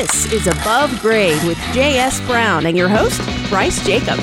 This is Above Grade with J.S. Brown and your host, Bryce Jacob.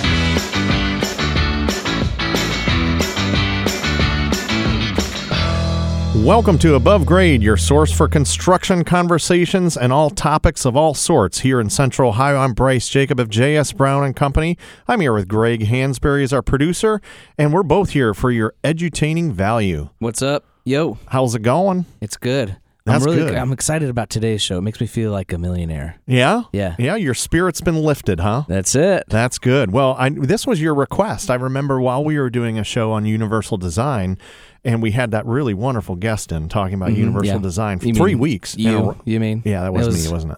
Welcome to Above Grade, your source for construction conversations and all topics of all sorts here in Central Ohio. I'm Bryce Jacob of J.S. Brown and Company. I'm here with Greg Hansberry as our producer, and we're both here for your edutaining value. What's up? Yo, How's it going? it's good. That's I'm really good. I'm excited about today's show. It makes me feel like a millionaire. Yeah? Yeah. Yeah, your spirit's been lifted, huh? That's it. That's good. Well, I, this was your request. I remember while we were doing a show on universal design, and we had that really wonderful guest in talking about mm-hmm. universal yeah. design for You three mean weeks. in a You, mean? Yeah, that was, was me, wasn't it?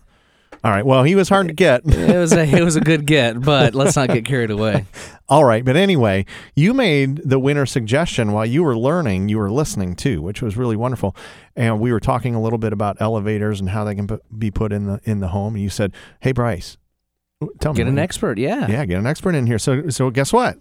All right. Well, he was hard to get. it was a it was a good get, but let's not get carried away. All right. But anyway, you made the winner suggestion while you were learning, you were listening too, which was really wonderful. And we were talking a little bit about elevators and how they can put, be put in the in the home. And you said, "Hey, Bryce, tell Get me." an expert. Yeah. Yeah, get an expert in here. So, so guess what?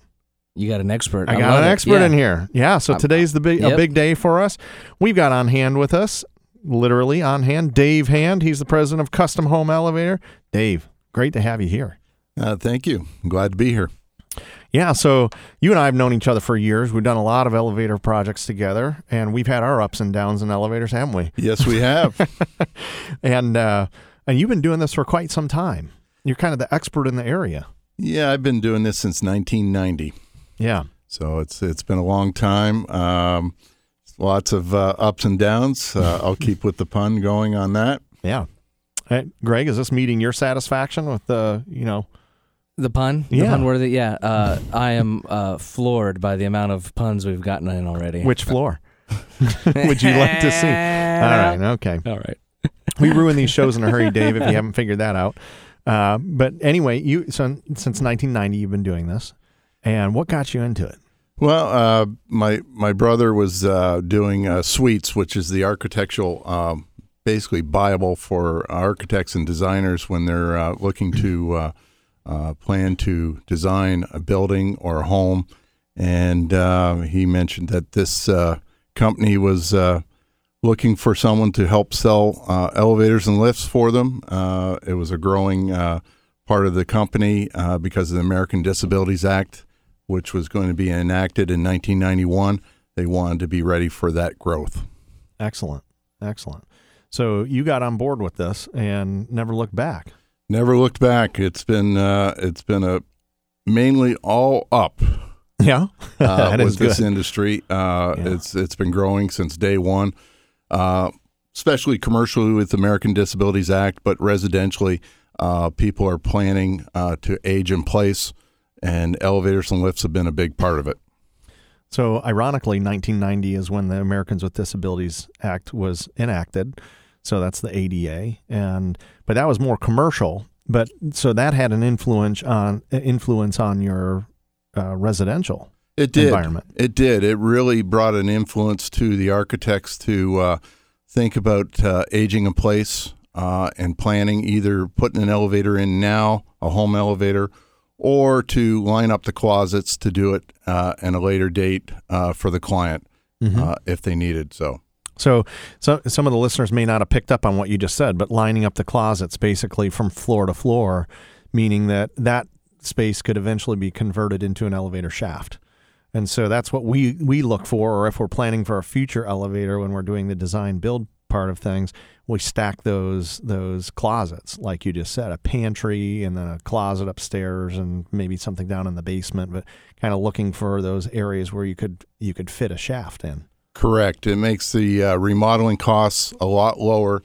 You got an expert. I I got an it. expert Yeah. in here. Yeah. So today's the big a big day for us. We've got on hand with us, literally on hand, Dave Hand. He's the president of Custom Home Elevator. Dave, great to have you here. Uh, thank you. I'm glad to be here. Yeah, so you and I have known each other for years. We've done a lot of elevator projects together, and we've had our ups and downs in elevators, haven't we? Yes, we have. And uh, and you've been doing this for quite some time. You're kind of the expert in the area. yeah, I've been doing this since 1990, Yeah, so it's it's been a long time. Um, lots of uh, ups and downs. Uh, I'll keep with the pun going on that. yeah. Hey, Greg, is this meeting your satisfaction with the you know? The pun. The Yeah. pun worthy. Yeah. Uh, I am uh, floored by the amount of puns we've gotten in already. Which floor would you like to see? All right, okay. All right. We ruin these shows in a hurry, Dave. If you haven't figured that out. Uh, but anyway, you so since 1990 you've been doing this, and what got you into it? Well, uh, my my brother was uh, doing uh, Sweets, which is the architectural, um, basically Bible for architects and designers when they're uh, looking to uh, uh, plan to design a building or a home. And he mentioned that this company was looking for someone to help sell elevators and lifts for them. It was a growing part of the company because of the American Disabilities Act which was going to be enacted in 1991. They wanted to be ready for that growth. Excellent, excellent. So you got on board with this and never looked back. Never looked back. It's been uh, it's been a mainly all up Yeah, uh, that is with this good. industry. Uh, Yeah. It's it's been growing since day one, uh, especially commercially with the American Disabilities Act, but residentially, uh, people are planning uh, to age in place, and elevators and lifts have been a big part of it. So ironically, 1990 is when the Americans with Disabilities Act was enacted. So that's the ADA, and but that was more commercial. But so that had an influence on influence on your uh, residential It did. environment. It did. It really brought an influence to the architects to uh, think about uh, aging in place uh, and planning either putting an elevator in now, a home elevator, or to line up the closets to do it uh, at a later date uh, for the client uh, if they needed so. So, so some of the listeners may not have picked up on what you just said, but lining up the closets basically from floor to floor, meaning that that space could eventually be converted into an elevator shaft. And so that's what we we look for, or if we're planning for a future elevator when we're doing the design build part of things, we stack those those closets, like you just said, a pantry and then a closet upstairs and maybe something down in the basement, but kind of looking for those areas where you could you could fit a shaft in. Correct. It makes the uh, remodeling costs a lot lower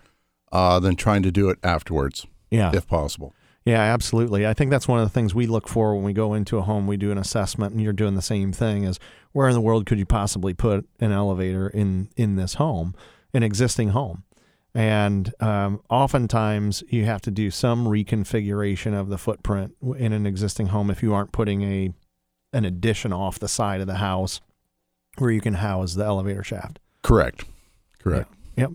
uh, than trying to do it afterwards, Yeah. if possible. Yeah, absolutely. I think that's one of the things we look for when we go into a home. We do an assessment, and you're doing the same thing. Is where in the world could you possibly put an elevator in in this home, an existing home? And um, oftentimes you have to do some reconfiguration of the footprint in an existing home if you aren't putting a an addition off the side of the house where you can house the elevator shaft. Correct. Correct. Yep.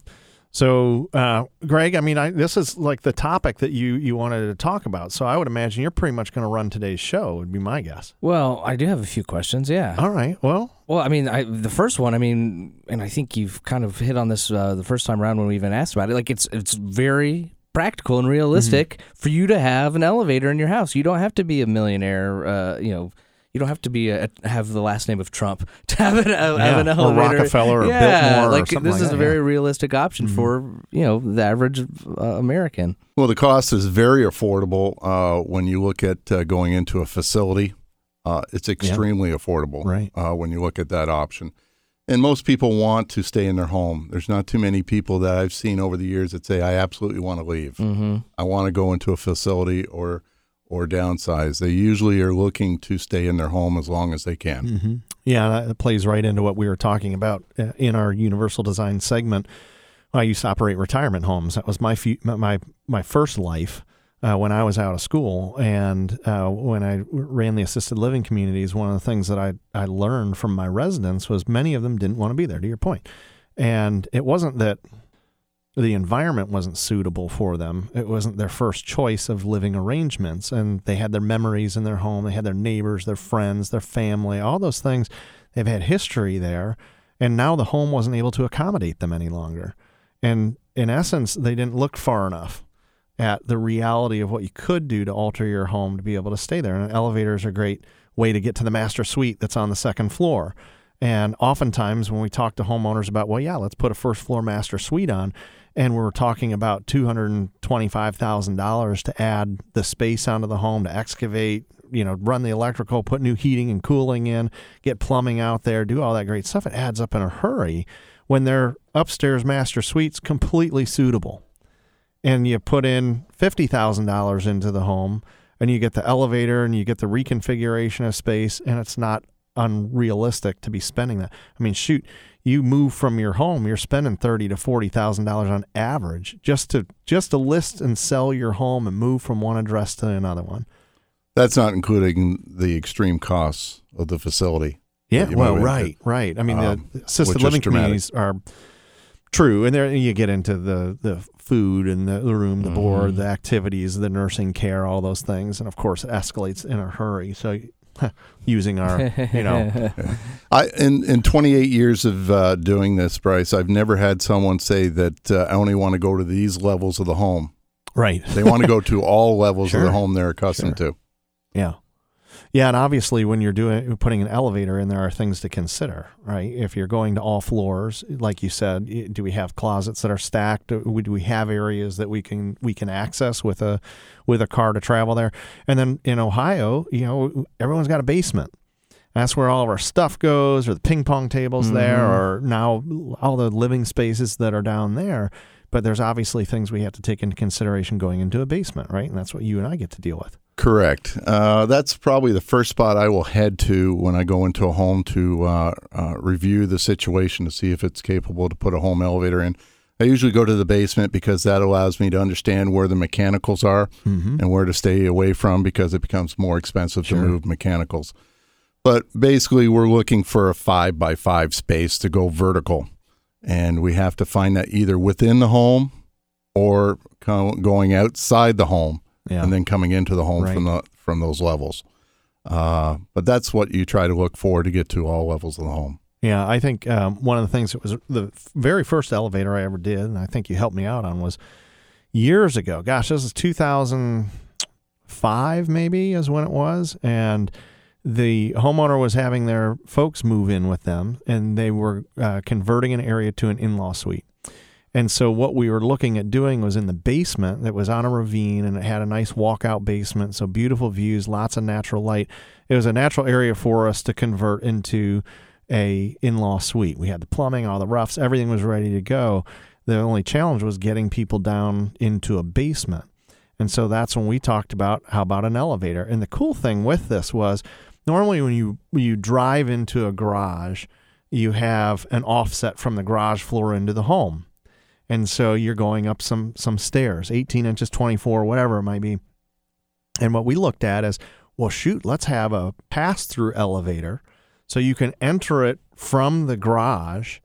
So, uh, Greg, I mean, I, this is like the topic that you you wanted to talk about. So, I would imagine you're pretty much going to run today's show. Would be my guess. Well, I do have a few questions. Yeah. All right. Well, Well, I mean, I, the first one, I mean, and I think you've kind of hit on this uh, the first time around when we even asked about it. Like, it's it's very practical and realistic for you to have an elevator in your house. You don't have to be a millionaire, uh, you know. You don't have to be a, have the last name of Trump to have an, have Yeah, an or. Rockefeller or yeah, Biltmore or like something this like is that, a very yeah. realistic option for you know the average uh, American. Well, the cost is very affordable uh, when you look at uh, going into a facility. Uh, it's extremely affordable Right. uh, when you look at that option. And most people want to stay in their home. There's not too many people that I've seen over the years that say, "I absolutely want to leave. Mm-hmm. I want to go into a facility or or downsize." They usually are looking to stay in their home as long as they can. hmm Yeah, that plays right into what we were talking about uh, in our universal design segment. I used to operate retirement homes. That was my my my first life uh, when I was out of school, and uh, when I ran the assisted living communities. One of the things that I I learned from my residents was many of them didn't want to be there. To your point, and it wasn't that the environment wasn't suitable for them. It wasn't their first choice of living arrangements. And they had their memories in their home. They had their neighbors, their friends, their family, all those things. They've had history there. And now the home wasn't able to accommodate them any longer. And in essence, they didn't look far enough at the reality of what you could do to alter your home to be able to stay there. And elevators are a great way to get to the master suite that's on the second floor. And oftentimes, when we talk to homeowners about, well, yeah, let's put a first floor master suite on, and we're talking about $225,000 to add the space onto the home, to excavate, you know, run the electrical, put new heating and cooling in, get plumbing out there, do all that great stuff. It adds up in a hurry when their upstairs master suite's completely suitable. And you put in $50,000 into the home, and you get the elevator and you get the reconfiguration of space, and it's not unrealistic to be spending that. I mean, shoot, you move from your home, you're spending thirty to forty thousand dollars on average just to just to list and sell your home and move from one address to another one. That's not including the extreme costs of the facility. Yeah, well, right, right. I mean, Um, the assisted living communities are true, and there you get into the the food and the, the room, the board, the activities, the nursing care, all those things, and of course, it escalates in a hurry. So, using our, you know, I in in 28 years of uh, doing this, Bryce, I've never had someone say that uh, I only want to go to these levels of the home. right, They want to go to all levels of the home they're accustomed to. Yeah. Yeah, and obviously when you're doing putting an elevator in there are things to consider, right? If you're going to all floors, like you said, do we have closets that are stacked? Do we- do we have areas that we can we can access with a with a car to travel there? And then in Ohio, you know, everyone's got a basement. That's where all of our stuff goes, or the ping pong tables there, mm-hmm. or now all the living spaces that are down there. But there's obviously things we have to take into consideration going into a basement, right? And that's what you and I get to deal with. Correct. Uh, that's probably the first spot I will head to when I go into a home to uh, uh, review the situation to see if it's capable to put a home elevator in. I usually go to the basement because that allows me to understand where the mechanicals are Mm-hmm. and where to stay away from because it becomes more expensive to move mechanicals. But basically, we're looking for a five by five space to go vertical. And we have to find that either within the home or going outside the home Yeah. and then coming into the home from the from those levels. Uh, but that's what you try to look for to get to all levels of the home. Yeah, I think um, one of the things that was the very first elevator I ever did, and I think you helped me out on, was years ago. Gosh, this is 2005, maybe, is when it was. And the homeowner was having their folks move in with them, and they were uh, converting an area to an in law suite. And so, what we were looking at doing was in the basement that was on a ravine and it had a nice walkout basement. So, beautiful views, lots of natural light. It was a natural area for us to convert into a in-law suite. We had the plumbing, all the roughs, everything was ready to go. The only challenge was getting people down into a basement. And so that's when we talked about how about an elevator. And the cool thing with this was normally when you you drive into a garage, you have an offset from the garage floor into the home. And so you're going up some some stairs, 18 inches, 24, whatever it might be. And what we looked at is, well, shoot, let's have a pass-through elevator so you can enter it from the garage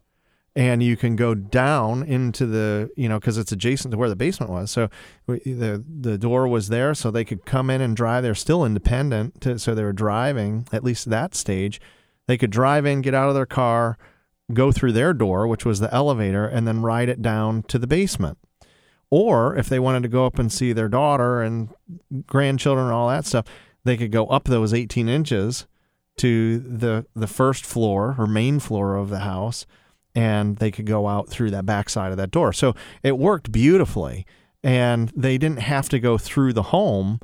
and you can go down into the, you know, because it's adjacent to where the basement was. So the the door was there, so they could come in and drive. They're still independent, to, so they were driving at least that stage. They could drive in, get out of their car, go through their door, which was the elevator, and then ride it down to the basement. Or if they wanted to go up and see their daughter and grandchildren and all that stuff, they could go up those 18 inches to the the first floor or main floor of the house and they could go out through that backside of that door. So it worked beautifully and they didn't have to go through the home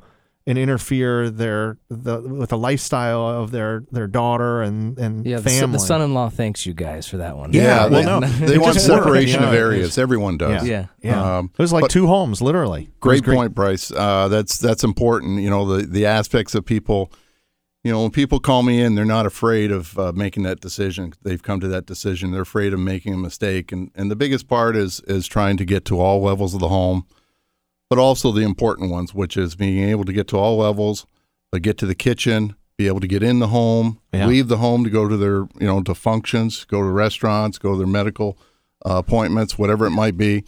and interfere their the with the lifestyle of their their daughter and and Yeah, the, son- family. the son-in-law thanks you guys for that one. Yeah, they, well, no, they it want just worked, separation you of know, areas. Everyone does. yeah. yeah, Um, it was like two homes, literally. It was Great, point, Bryce. Uh, that's that's important. You know the the aspects of people. You know when people call me in, they're not afraid of uh, making that decision. They've come to that decision. They're afraid of making a mistake, and and the biggest part is is trying to get to all levels of the home, but also the important ones, which is being able to get to all levels, but get to the kitchen, be able to get in the home, Yeah. leave the home to go to their you know to functions, go to restaurants, go to their medical uh, appointments, whatever it might be,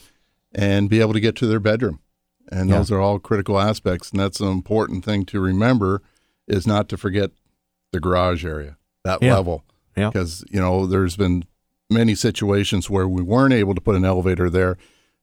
and be able to get to their bedroom. And Yeah. those are all critical aspects. And that's an important thing to remember is not to forget the garage area, that Yeah. level. Yeah. Because, you know, there's been many situations where we weren't able to put an elevator there,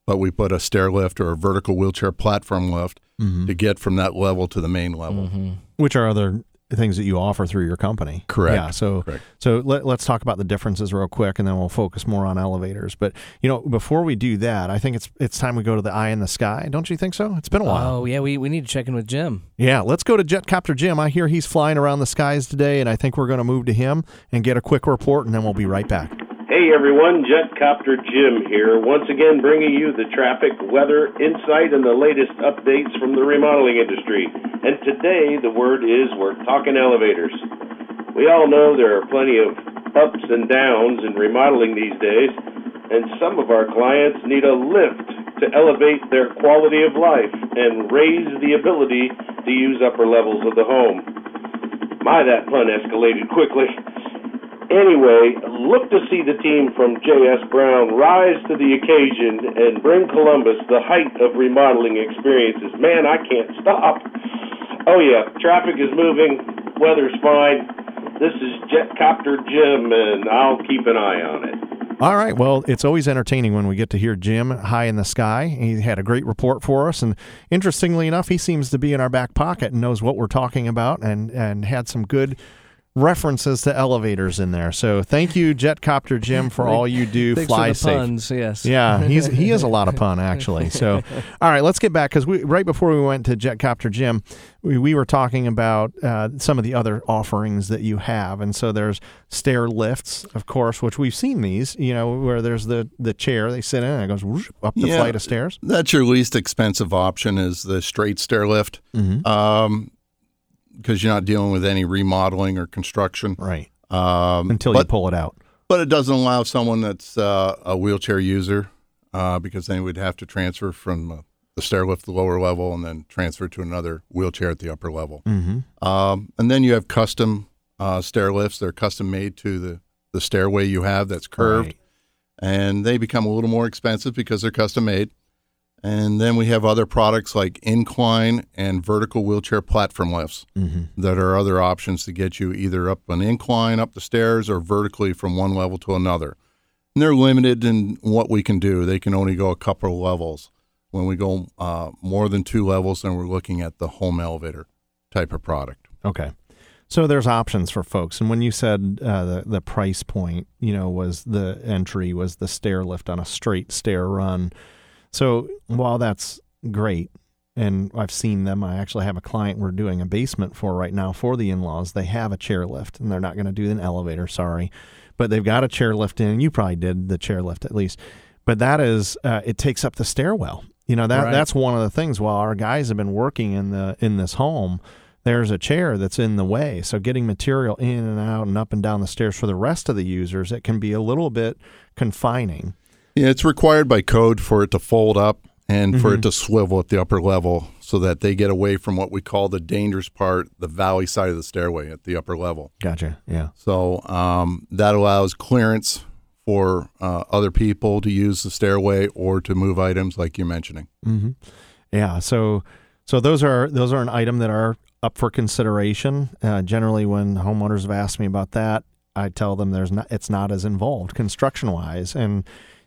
but we put a stair lift or a vertical wheelchair platform lift Mhm. to get from that level to the main level. Mhm. which are other things that you offer through your company. Correct. Yeah. So Correct. so let, let's talk about the differences real quick, and then we'll focus more on elevators. But you know, before we do that, I think it's it's time we go to the eye in the sky. Don't you think so? It's been a while. Oh yeah, we, we need to check in with Jim. Yeah, let's go to Jetcopter Jim. I hear he's flying around the skies today, and I think we're going to move to him and get a quick report, and then we'll be right back. Hey everyone, Jetcopter Jim here, once again bringing you the traffic, weather, insight, and the latest updates from the remodeling industry. And today the word is we're talking elevators. We all know there are plenty of ups and downs in remodeling these days, and some of our clients need a lift to elevate their quality of life and raise the ability to use upper levels of the home. My, that pun escalated quickly. Anyway, look to see the team from J.S. Brown rise to the occasion and bring Columbus the height of remodeling experiences. Man, I can't stop. Oh, yeah, traffic is moving, weather's fine. This is Jetcopter Jim, and I'll keep an eye on it. All right. Well, it's always entertaining when we get to hear Jim high in the sky. He had a great report for us, and interestingly enough, he seems to be in our back pocket and knows what we're talking about, and and had some good references to elevators in there. So thank you, Jetcopter Jim, for all you do. Thanks Fly for the safe. puns. Yes. Yeah, he's he is a lot of fun actually. So, all right, let's get back because we right before we went to Jetcopter Jim, we, we were talking about uh, some of the other offerings that you have, and so there's stair lifts, of course, which we've seen these. You know, where there's the the chair they sit in and it goes whoosh up the Yeah. flight of stairs. That's your least expensive option is the straight stair lift. Mm-hmm. Um, because you're not dealing with any remodeling or construction. Right Um, until but, you pull it out. but it doesn't allow someone that's uh, a wheelchair user uh, because then we'd have to transfer from uh, the stair lift to the lower level and then transfer to another wheelchair at the upper level. Mm-hmm. Um, and then you have custom uh, stair lifts. They're custom made to the, the stairway you have that's curved, Right. and they become a little more expensive because they're custom made. And then we have other products like incline and vertical wheelchair platform lifts Mm-hmm. that are other options to get you either up an incline up the stairs or vertically from one level to another. And they're limited in what we can do. They can only go a couple of levels. When we go uh, more than two levels, then we're looking at the home elevator type of product. Okay. So there's options for folks, and when you said uh, the the price point, you know, was the entry was the stair lift on a straight stair run. So while that's great, and I've seen them, I actually have a client we're doing a basement for right now for the in-laws. They have a chairlift, and they're not going to do an elevator. Sorry, but they've got a chairlift in. You probably did the chairlift at least, but that is uh, it takes up the stairwell. You know that Right. that's one of the things. While our guys have been working in the in this home, there's a chair that's in the way. So getting material in and out and up and down the stairs for the rest of the users, it can be a little bit confining. Yeah, it's required by code for it to fold up and for Mhm. it to swivel at the upper level so that they get away from what we call the dangerous part, the valley side of the stairway at the upper level. Gotcha. Yeah. So um, that allows clearance for uh, other people to use the stairway or to move items like you're mentioning. hmm Yeah. So so those are those are an item that are up for consideration. Uh, generally, when homeowners have asked me about that, I tell them there's not it's not as involved construction wise, and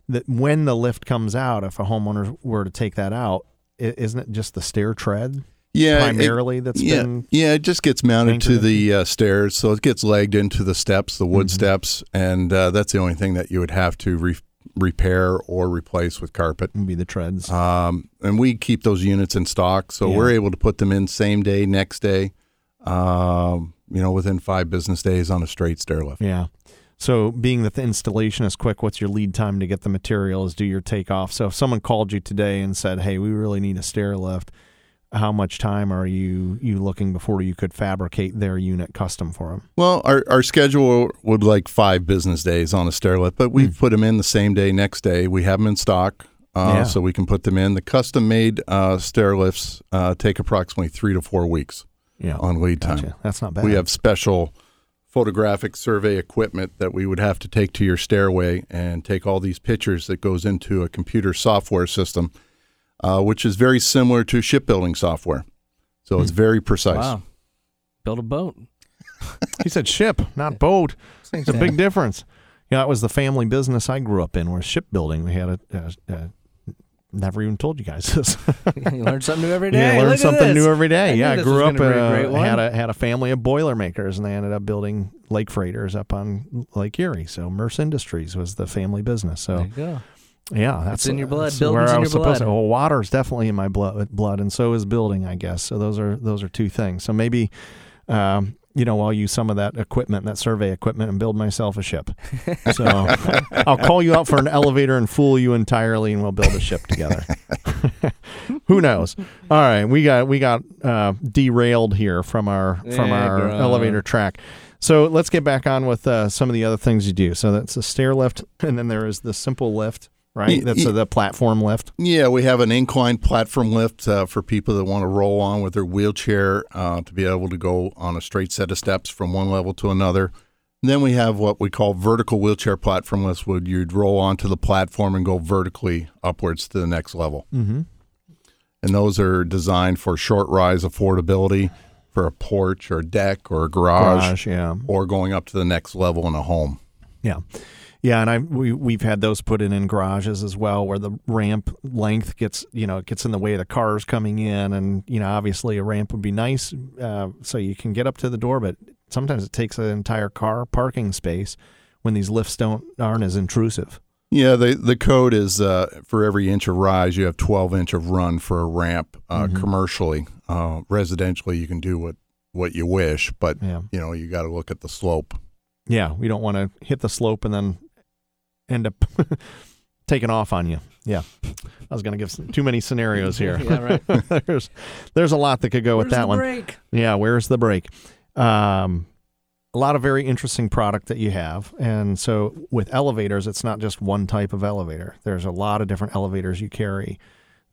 that when the lift comes out, if a homeowner were to take that out, isn't it just the stair tread Yeah, it- primarily that's yeah, been yeah, it just gets mounted anchored to the uh, stairs, so it gets legged into the steps, the Mm-hmm. wood steps, and uh, that's the only thing that you would have to re- repair or replace with carpet. would be the treads? Um, and we keep those units in stock, so Yeah. we're able to put them in same day, next day, um, you know, within five business days on a straight stair lift. Yeah. So, being that the installation is quick, what's your lead time to get the materials, do your takeoff? So, if someone called you today and said, "Hey, we really need a stair lift," how much time are you you looking before you could fabricate their unit custom for them? Well, our, our schedule would like five business days on a stair lift, but we put them in the same day, next day. We have them in stock, uh, Yeah. so we can put them in. The custom made uh, stair lifts uh, take approximately three to four weeks Yeah, on lead time. That's not bad. We have special photographic survey equipment that we would have to take to your stairway and take all these pictures that goes into a computer software system, uh, which is very similar to shipbuilding software. So it's very precise. Wow. Build a boat. He said ship, not boat. It's a big difference. Yeah, it was the family business I grew up in, was shipbuilding. We had a, a, a never even told you guys this. you learn something new every day. Yeah, learn something new every day. I yeah, I grew up gonna a uh, had a had a family of Boilermakers, and they ended up building lake freighters up on Lake Erie. So Merce Industries was the family business. There So you go. yeah, that's in your blood. that's Building's where in I your was supposed to. Well, water's definitely in my blood, blood, and so is building, I guess. So those are those are two things. So maybe. Um, you know, I'll use some of that equipment, that survey equipment, and build myself a ship. So I'll call you out for an elevator and fool you entirely, and we'll build a ship together. Who knows? All right, we got we got uh, derailed here from our from Yeah, our girl. elevator track. So let's get back on with uh, some of the other things you do. So that's a stair lift, and then there is the simple lift, right? That's uh, the platform lift. Yeah, we have an incline platform lift uh, for people that want to roll on with their wheelchair uh, to be able to go on a straight set of steps from one level to another. And then we have what we call vertical wheelchair platform lifts, where you'd roll onto the platform and go vertically upwards to the next level. Mm-hmm. And those are designed for short rise affordability for a porch or a deck or a garage, Garage, yeah. or going up to the next level in a home. Yeah. Yeah, and I we we've had those put in in garages as well, where the ramp length gets you know gets in the way of the cars coming in, and you know obviously a ramp would be nice uh, so you can get up to the door, but sometimes it takes an entire car parking space when these lifts don't aren't as intrusive. Yeah, the the code is uh, for every inch of rise, you have 12 inch of run for a ramp. Uh, Mm-hmm. Commercially, uh, residentially, you can do what what you wish, but Yeah, you know you got to look at the slope. yeah, we don't want to hit the slope and then end up taking off on you. Yeah, I was going to give some, too many scenarios here. Yeah, right. there's there's a lot that could go with that the one. break? Yeah, where's the break? Um, a lot of very interesting product that you have. And so with elevators, it's not just one type of elevator. There's a lot of different elevators you carry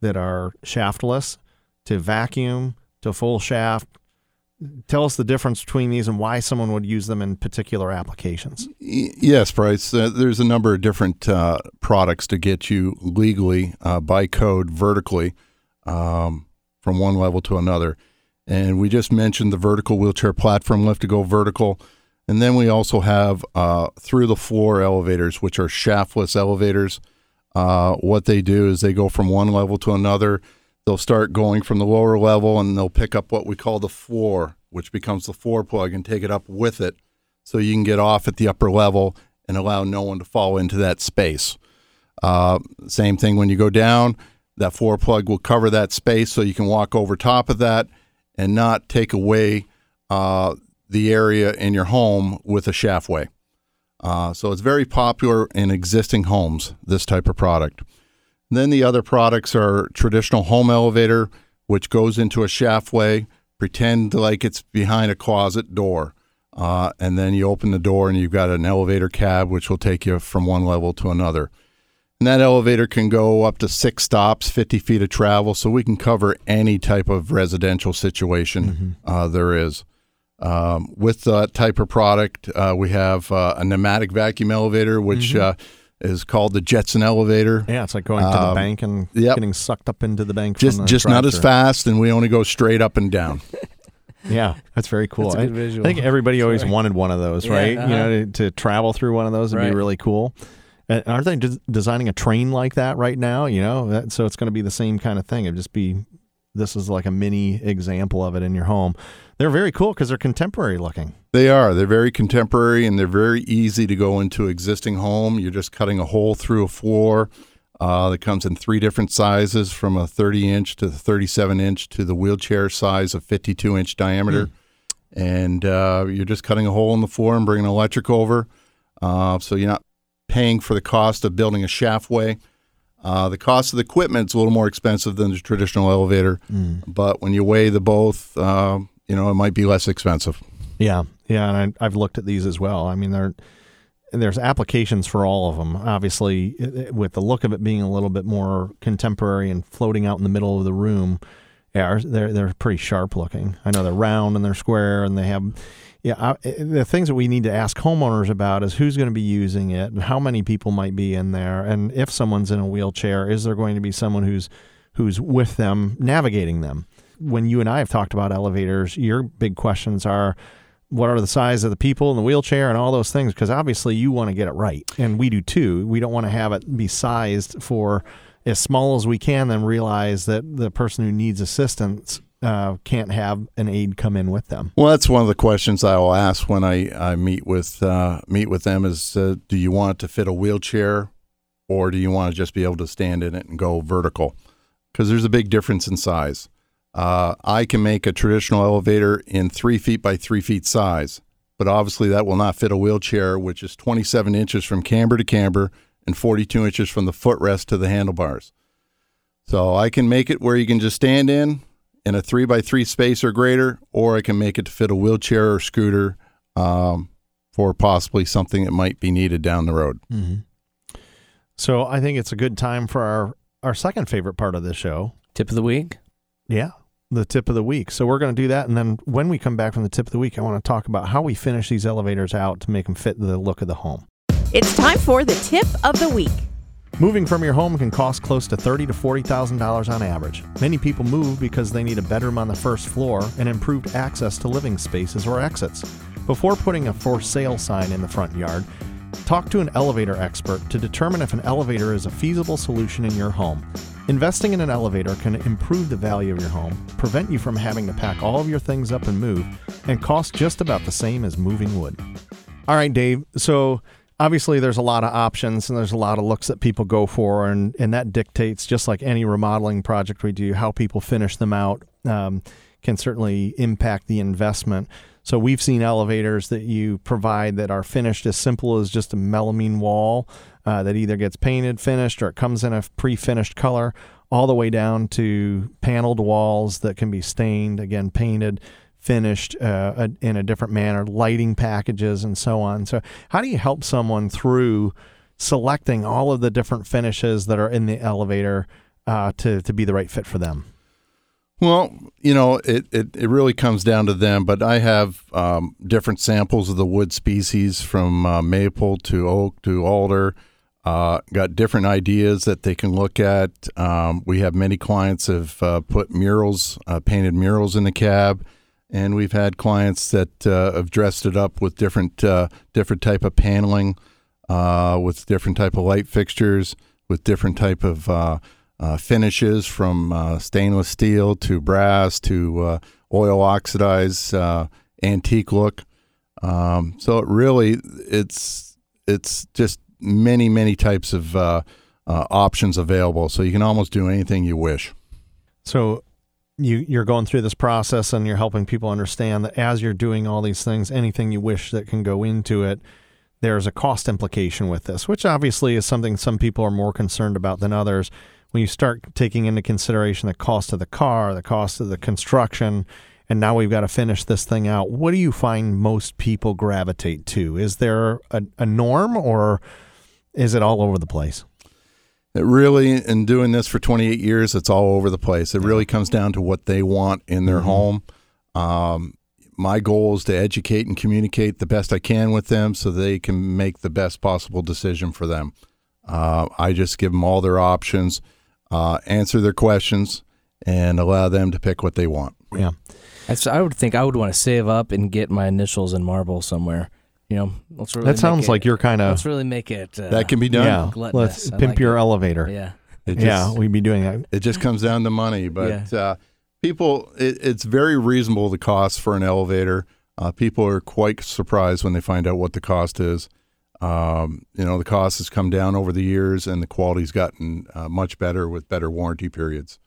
that are shaftless to vacuum to full shaft. Tell us the difference between these and why someone would use them in particular applications. Yes, Bryce. Uh, there's a number of different uh, products to get you legally uh, by code vertically um, from one level to another. And we just mentioned the vertical wheelchair platform lift to go vertical. And then we also have uh, through the floor elevators, which are shaftless elevators. Uh, what they do is they go from one level to another. They'll start going from the lower level and they'll pick up what we call the floor, which becomes the floor plug, and take it up with it so you can get off at the upper level and allow no one to fall into that space. Uh, same thing when you go down, that floor plug will cover that space so you can walk over top of that and not take away uh, the area in your home with a shaftway. Uh, so it's very popular in existing homes, this type of product. Then the other products are traditional home elevator, which goes into a shaftway, pretend like it's behind a closet door. Uh, and then you open the door and you've got an elevator cab, which will take you from one level to another. And that elevator can go up to six stops, 50 feet of travel, so we can cover any type of residential situation uh, there is. Um, with that type of product, uh, we have uh, a pneumatic vacuum elevator, which uh, is called the Jetson elevator. Yeah, it's like going to the Um, bank and yep. getting sucked up into the bank. Just from the just not as fast, and we only go straight up and down. Yeah, that's very cool. That's a I, good visual. I think everybody always wanted one of those, Yeah, right? uh-huh. You know, to, to travel through one of those would be really cool. And aren't they des- designing a train like that right now? You know, that, so it's going to be the same kind of thing. It'd just be this is like a mini example of it in your home. They're very cool because they're contemporary looking. They are. They're very contemporary and they're very easy to go into existing home. You're just cutting a hole through a floor. Uh, that comes in three different sizes from a 30 inch to the 37 inch to the wheelchair size of 52 inch diameter. Hmm. And uh, you're just cutting a hole in the floor and bringing electric over. Uh, so you're not paying for the cost of building a shaftway. Uh, the cost of the equipment is a little more expensive than the traditional elevator, but when you weigh the both, uh, you know, it might be less expensive. Yeah, yeah, and I, I've looked at these as well. I mean, there there's applications for all of them. Obviously, with the look of it being a little bit more contemporary and floating out in the middle of the room, yeah, they're they're pretty sharp looking. I know they're round and they're square and they have. Yeah, i- the things that we need to ask homeowners about is who's going to be using it and how many people might be in there, and if someone's in a wheelchair, is there going to be someone who's who's with them navigating them? When you and I have talked about elevators, your big questions are what are the size of the people in the wheelchair and all those things because obviously you want to get it right and we do too we don't want to have it be sized for as small as we can then realize that the person who needs assistance uh, can't have an aide come in with them Well, that's one of the questions I will ask when I, I meet with uh, meet with them is uh, do you want to fit a wheelchair or do you want to just be able to stand in it and go vertical? Because there's a big difference in size. Uh, I can make a traditional elevator in three feet by three feet size, but obviously that will not fit a wheelchair, which is 27 inches from camber to camber and 42 inches from the footrest to the handlebars. So I can make it where you can just stand in in a three by three space or greater, or I can make it to fit a wheelchair or scooter um, for possibly something that might be needed down the road. so i think it's a good time for our our second favorite part of the show Tip of the week. yeah the tip of the week so we're going to do that and then when we come back from the tip of the week i want to talk about how we finish these elevators out to make them fit the look of the home It's time for the tip of the week. Moving from your home can cost close to thirty to forty thousand dollars on average. Many people move because they need a bedroom on the first floor and improved access to living spaces or exits. Before putting a for sale sign in the front yard, talk to an elevator expert to determine if an elevator is a feasible solution in your home. Investing in an elevator can improve the value of your home, prevent you from having to pack all of your things up and move, and cost just about the same as moving wood. All right, Dave. So obviously there's a lot of options and there's a lot of looks that people go for and, and that dictates just like any remodeling project we do how people finish them out um, can certainly impact the investment so we've seen elevators that you provide that are finished as simple as just a melamine wall uh, that either gets painted finished or it comes in a pre-finished color all the way down to paneled walls that can be stained again painted finished uh, in a different manner, lighting packages, and so on. So, how do you help someone through selecting all of the different finishes that are in the elevator uh, to to be the right fit for them? Well, you know, it, it, it really comes down to them, but I have um, different samples of the wood species from uh, maple to oak to alder. Uh, got different ideas that they can look at. Um, we have many clients have uh, put murals, uh, painted murals in the cab, and we've had clients that uh, have dressed it up with different uh, different type of paneling, with different type of light fixtures, with different type of uh, finishes from uh, stainless steel to brass to uh, oil oxidized uh, antique look. Um, so it really it's it's just many many types of uh, uh, options available. So you can almost do anything you wish. So you you're going through this process and you're helping people understand that as you're doing all these things, anything you wish that can go into it, there's a cost implication with this, which obviously is something some people are more concerned about than others. When you start taking into consideration the cost of the car, the cost of the construction, and now we've got to finish this thing out, what do you find most people gravitate to? Is there a, a norm or is it all over the place? It really, in doing this for 28 years, it's all over the place. It really comes down to what they want in their home. Um, my goal is to educate and communicate the best I can with them so they can make the best possible decision for them. Uh, I just give them all their options, uh, answer their questions, and allow them to pick what they want. Yeah. I would think I would want to save up and get my initials in marble somewhere You know, let's really that sounds it- like you're kind of. Let's of really make it. Uh, that can be done. yeah. gluttonous. Let's I pimp like your it. elevator. Yeah. It just, yeah, we'd be doing that. It just comes down to money, but uh, people, it, it's very reasonable the cost for an elevator. Uh, people are quite surprised when they find out what the cost is. Um, you know, the cost has come down over the years, and the quality's gotten uh, much better with better warranty periods.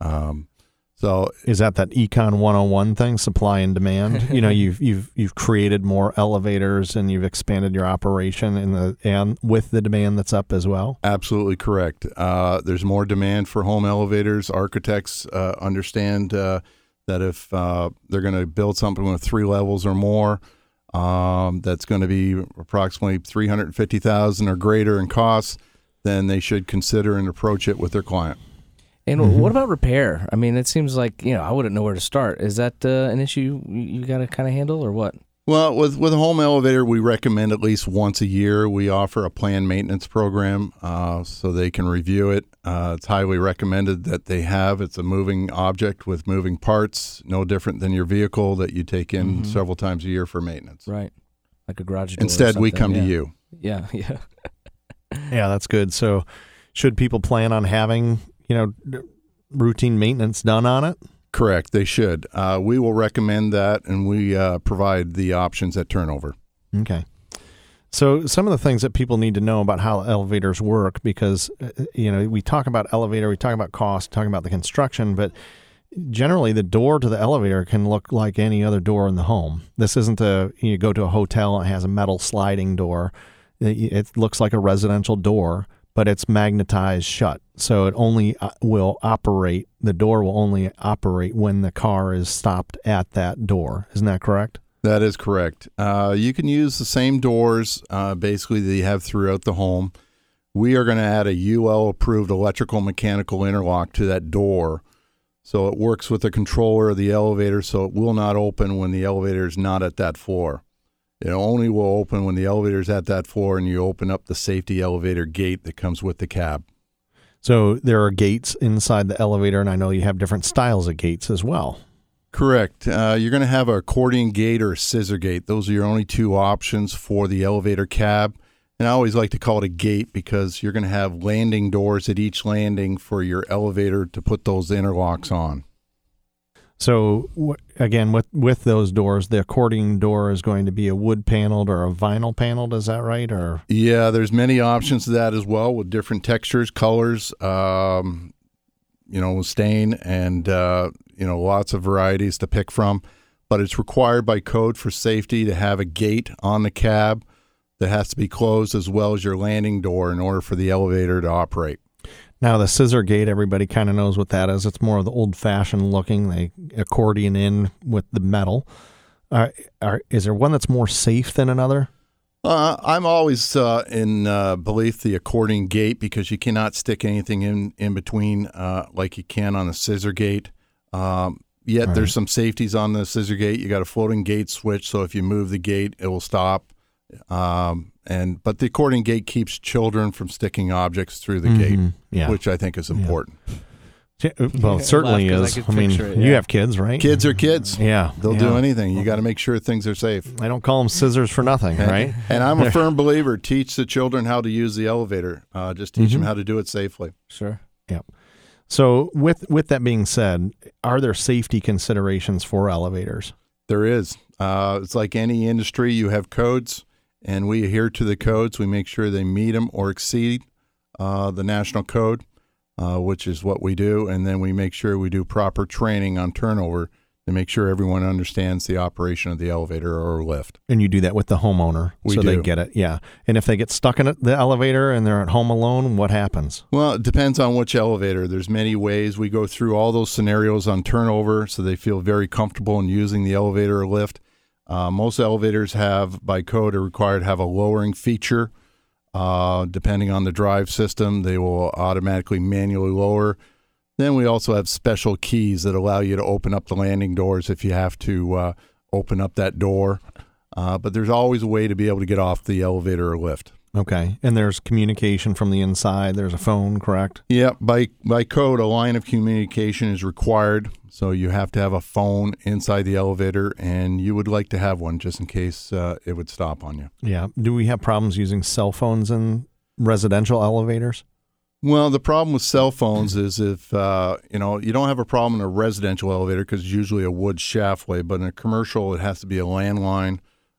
Um, so Is that that Econ 101 thing, supply and demand? you know, you've you've you've created more elevators and you've expanded your operation in the and with the demand that's up as well. Absolutely correct. Uh, there's more demand for home elevators. Architects uh, understand uh, that if uh, they're going to build something with three levels or more, um, that's going to be approximately 350,000 or greater in costs, then they should consider and approach it with their client. And Mm-hmm. what about repair? I mean, it seems like you know I wouldn't know where to start. Is that uh, an issue you, you got to kind of handle, or what? Well, with with a home elevator, we recommend at least once a year. We offer a planned maintenance program, uh, so they can review it. Uh, it's highly recommended that they have. It's a moving object with moving parts, no different than your vehicle that you take in several times a year for maintenance. Right, like a garage door. or Instead, we come yeah. to you. Yeah, yeah. Yeah, that's good. So, should people plan on having you know routine maintenance done on it? Correct. They should. Uh, we will recommend that, and we uh, provide the options at turnover. Okay. So some of the things that people need to know about how elevators work, because uh, you know we talk about elevator, we talk about cost, talking about the construction, but generally the door to the elevator can look like any other door in the home. This isn't a you go to a hotel and it has a metal sliding door. It, it looks like a residential door, but it's magnetized shut, so it only uh, will operate. The door will only operate when the car is stopped at that door. Isn't that correct? That is correct. Uh, you can use the same doors uh, basically that you have throughout the home. We are going to add a UL approved electrical mechanical interlock to that door. So it works with the controller of the elevator, so it will not open when the elevator is not at that floor. It only will open when the elevator is at that floor and you open up the safety elevator gate that comes with the cab. So there are gates inside the elevator, and I know you have different styles of gates as well. Correct. Uh, you're going to have a accordion gate or a scissor gate. Those are your only two options for the elevator cab. And I always like to call it a gate because you're going to have landing doors at each landing for your elevator to put those interlocks on. So again, with with those doors, the accordion door is going to be a wood paneled or a vinyl paneled. Is that right? Or Yeah, there's many options to that as well with different textures, colors, um, you know, stain, and uh, you know, lots of varieties to pick from. But it's required by code for safety to have a gate on the cab that has to be closed as well as your landing door in order for the elevator to operate. Now the scissor gate, everybody kind of knows what that is. It's more of the old fashioned looking. They accordion in with the metal. Are, are, is there one that's more safe than another? Uh, I'm always uh, in uh, belief the accordion gate because you cannot stick anything in in between uh, like you can on the scissor gate. Um, yet Right. there's some safeties on the scissor gate. You got a floating gate switch, so if you move the gate, it will stop. Um, and but the accordion gate keeps children from sticking objects through the gate, Mhm. Yeah. which I think is important. Yeah, Well, it certainly Laugh 'cause is. I I, mean, picture it, you have kids, right? Kids are kids; Yeah. they'll yeah. do anything. You got to make sure things are safe. I don't call them scissors for nothing, right? And I'm a firm believer: teach the children how to use the elevator. Uh, just teach Mhm. them how to do it safely. Sure. Yeah. So, with with that being said, are there safety considerations for elevators? There is. Uh, it's like any industry. You have codes, and we adhere to the codes. We make sure they meet them or exceed uh, the national code, uh, which is what we do. And then we make sure we do proper training on turnover to make sure everyone understands the operation of the elevator or lift. And you do that with the homeowner, We so they get it. Yeah. And if they get stuck in the elevator and they're at home alone, what happens? Well, it depends on which elevator. There's many ways. We go through all those scenarios on turnover so they feel very comfortable in using the elevator or lift. Uh, most elevators have, by code, are required to have a lowering feature. Uh, depending on the drive system, they will automatically manually lower. Then we also have special keys that allow you to open up the landing doors if you have to uh, open up that door. Uh, but there's always a way to be able to get off the elevator or lift. Okay. And there's communication from the inside. There's a phone, correct? Yeah, by by code, a line of communication is required. So you have to have a phone inside the elevator, and you would like to have one just in case uh, it would stop on you. Yeah. Do we have problems using cell phones in residential elevators? Well, the problem with cell phones is if uh, you know you don't have a problem in a residential elevator because it's usually a wood shaftway, but in a commercial, it has to be a landline.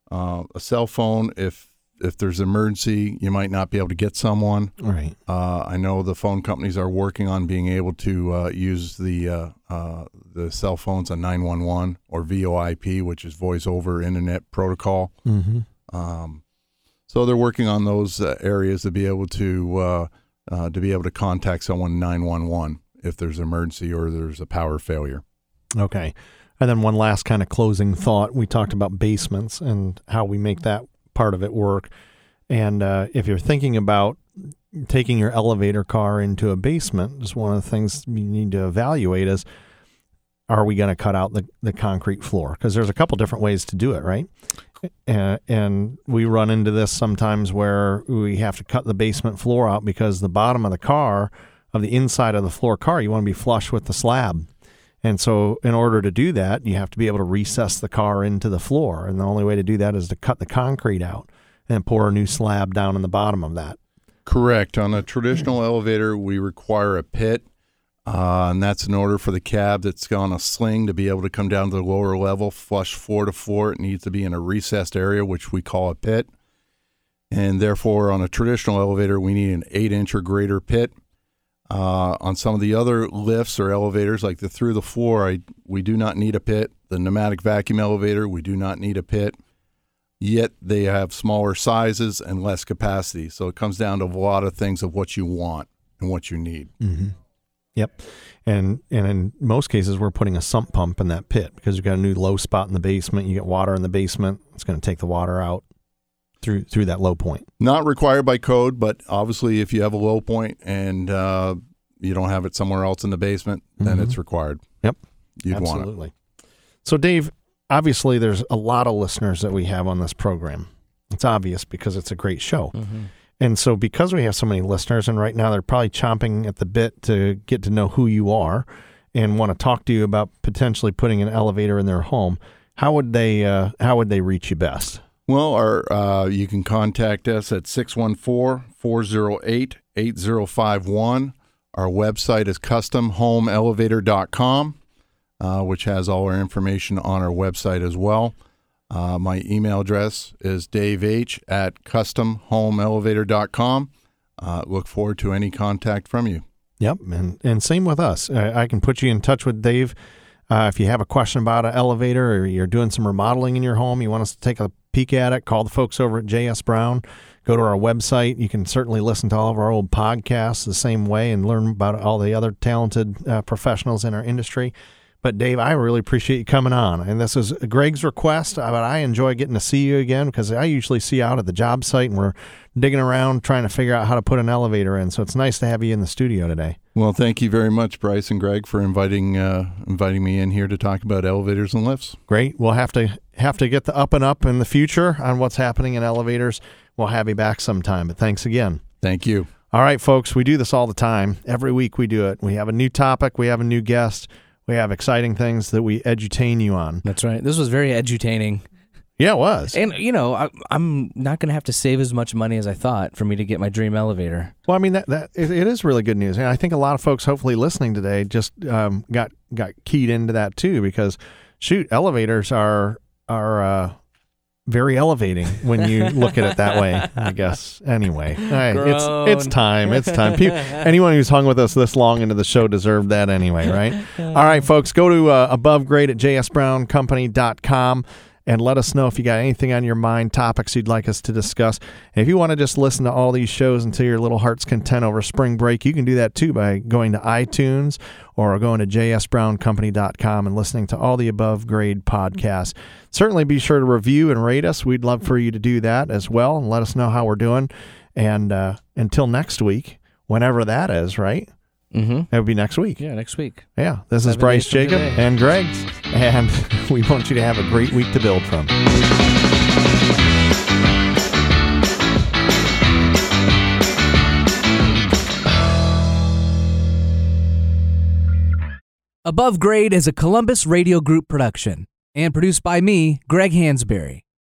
Uh, a cell phone, if if there's an emergency, you might not be able to get someone. Right. Uh, I know the phone companies are working on being able to uh, use the uh, uh, the cell phones on 911 or VoIP, which is Voice over Internet Protocol. Mm-hmm. Um, so they're working on those uh, areas to be able to uh, uh, to be able to contact someone 911 if there's an emergency or there's a power failure. Okay. And then one last kind of closing thought. We talked about basements and how we make that part of it work. And uh, if you're thinking about taking your elevator car into a basement, just one of the things you need to evaluate is are we going to cut out the, the concrete floor? Because there's a couple different ways to do it, right? And, and we run into this sometimes where we have to cut the basement floor out because the bottom of the car, of the inside of the floor car, you want to be flush with the slab. And so, in order to do that, you have to be able to recess the car into the floor. And the only way to do that is to cut the concrete out and pour a new slab down in the bottom of that. Correct. On a traditional elevator, we require a pit, uh, and that's in order for the cab that's on a sling to be able to come down to the lower level, flush floor to floor. It needs to be in a recessed area, which we call a pit. And therefore, on a traditional elevator, we need an eight inch or greater pit. Uh, on some of the other lifts or elevators, like the through the floor, I, we do not need a pit. The pneumatic vacuum elevator, we do not need a pit. Yet they have smaller sizes and less capacity. So it comes down to a lot of things of what you want and what you need. Mm-hmm. Yep. And and in most cases, we're putting a sump pump in that pit because you've got a new low spot in the basement. You get water in the basement. It's going to take the water out through through that low point. Not required by code, but obviously, if you have a low point and uh, you don't have it somewhere else in the basement, then Mhm. it's required. Yep. You'd want it. Absolutely. So, Dave, obviously, there's a lot of listeners that we have on this program. It's obvious because it's a great show. Mm-hmm. And so, because we have so many listeners, and right now they're probably chomping at the bit to get to know who you are and want to talk to you about potentially putting an elevator in their home, how would they uh, how would they reach you best? Well, our, uh, you can contact us at 614 408 8051. Our website is customhomeelevator.com, uh, which has all our information on our website as well. Uh, my email address is daveh at customhomeelevator.com. Uh, look forward to any contact from you. Yep, and and same with us. I, I can put you in touch with Dave uh, if you have a question about an elevator or you're doing some remodeling in your home. You want us to take a peek at it. Call the folks over at JS Brown. Go to our website. You can certainly listen to all of our old podcasts the same way and learn about all the other talented uh, professionals in our industry. But Dave, I really appreciate you coming on. And this is Greg's request, uh, but I enjoy getting to see you again because I usually see you out at the job site and we're digging around trying to figure out how to put an elevator in. So it's nice to have you in the studio today. Well, thank you very much, Bryce and Greg, for inviting uh, inviting me in here to talk about elevators and lifts. Great. We'll have to have to get the up and up in the future on what's happening in elevators. We'll have you back sometime. But thanks again. Thank you. All right, folks, we do this all the time. Every week we do it. We have a new topic, we have a new guest, we have exciting things that we edutain you on. That's right. This was very edutaining. Yeah, it was. And, you know, I, I'm not going to have to save as much money as I thought for me to get my dream elevator. Well, I mean that that it, it is really good news, and I think a lot of folks, hopefully listening today, just um, got got keyed into that too. Because shoot, elevators are are uh, very elevating when you look at it that way. I guess. Anyway, it's it's time. It's time. Pe- anyone who's hung with us this long into the show deserved that anyway, right? All right, folks, go to uh, above grade at jsbrowncompany.com and let us know if you got anything on your mind, topics you'd like us to discuss. And if you want to just listen to all these shows until your little heart's content over spring break, you can do that too by going to iTunes or going to jsbrowncompany.com and listening to all the above grade podcasts. Certainly be sure to review and rate us. We'd love for you to do that as well and let us know how we're doing. And uh, until next week, whenever that is, right? Mm-hmm. That would be next week. Yeah, next week. Yeah. This is Bryce Jacob and Greg, and we want you to have a great week to build from. Above Grade is a Columbus Radio Group production and produced by me, Greg Hansberry.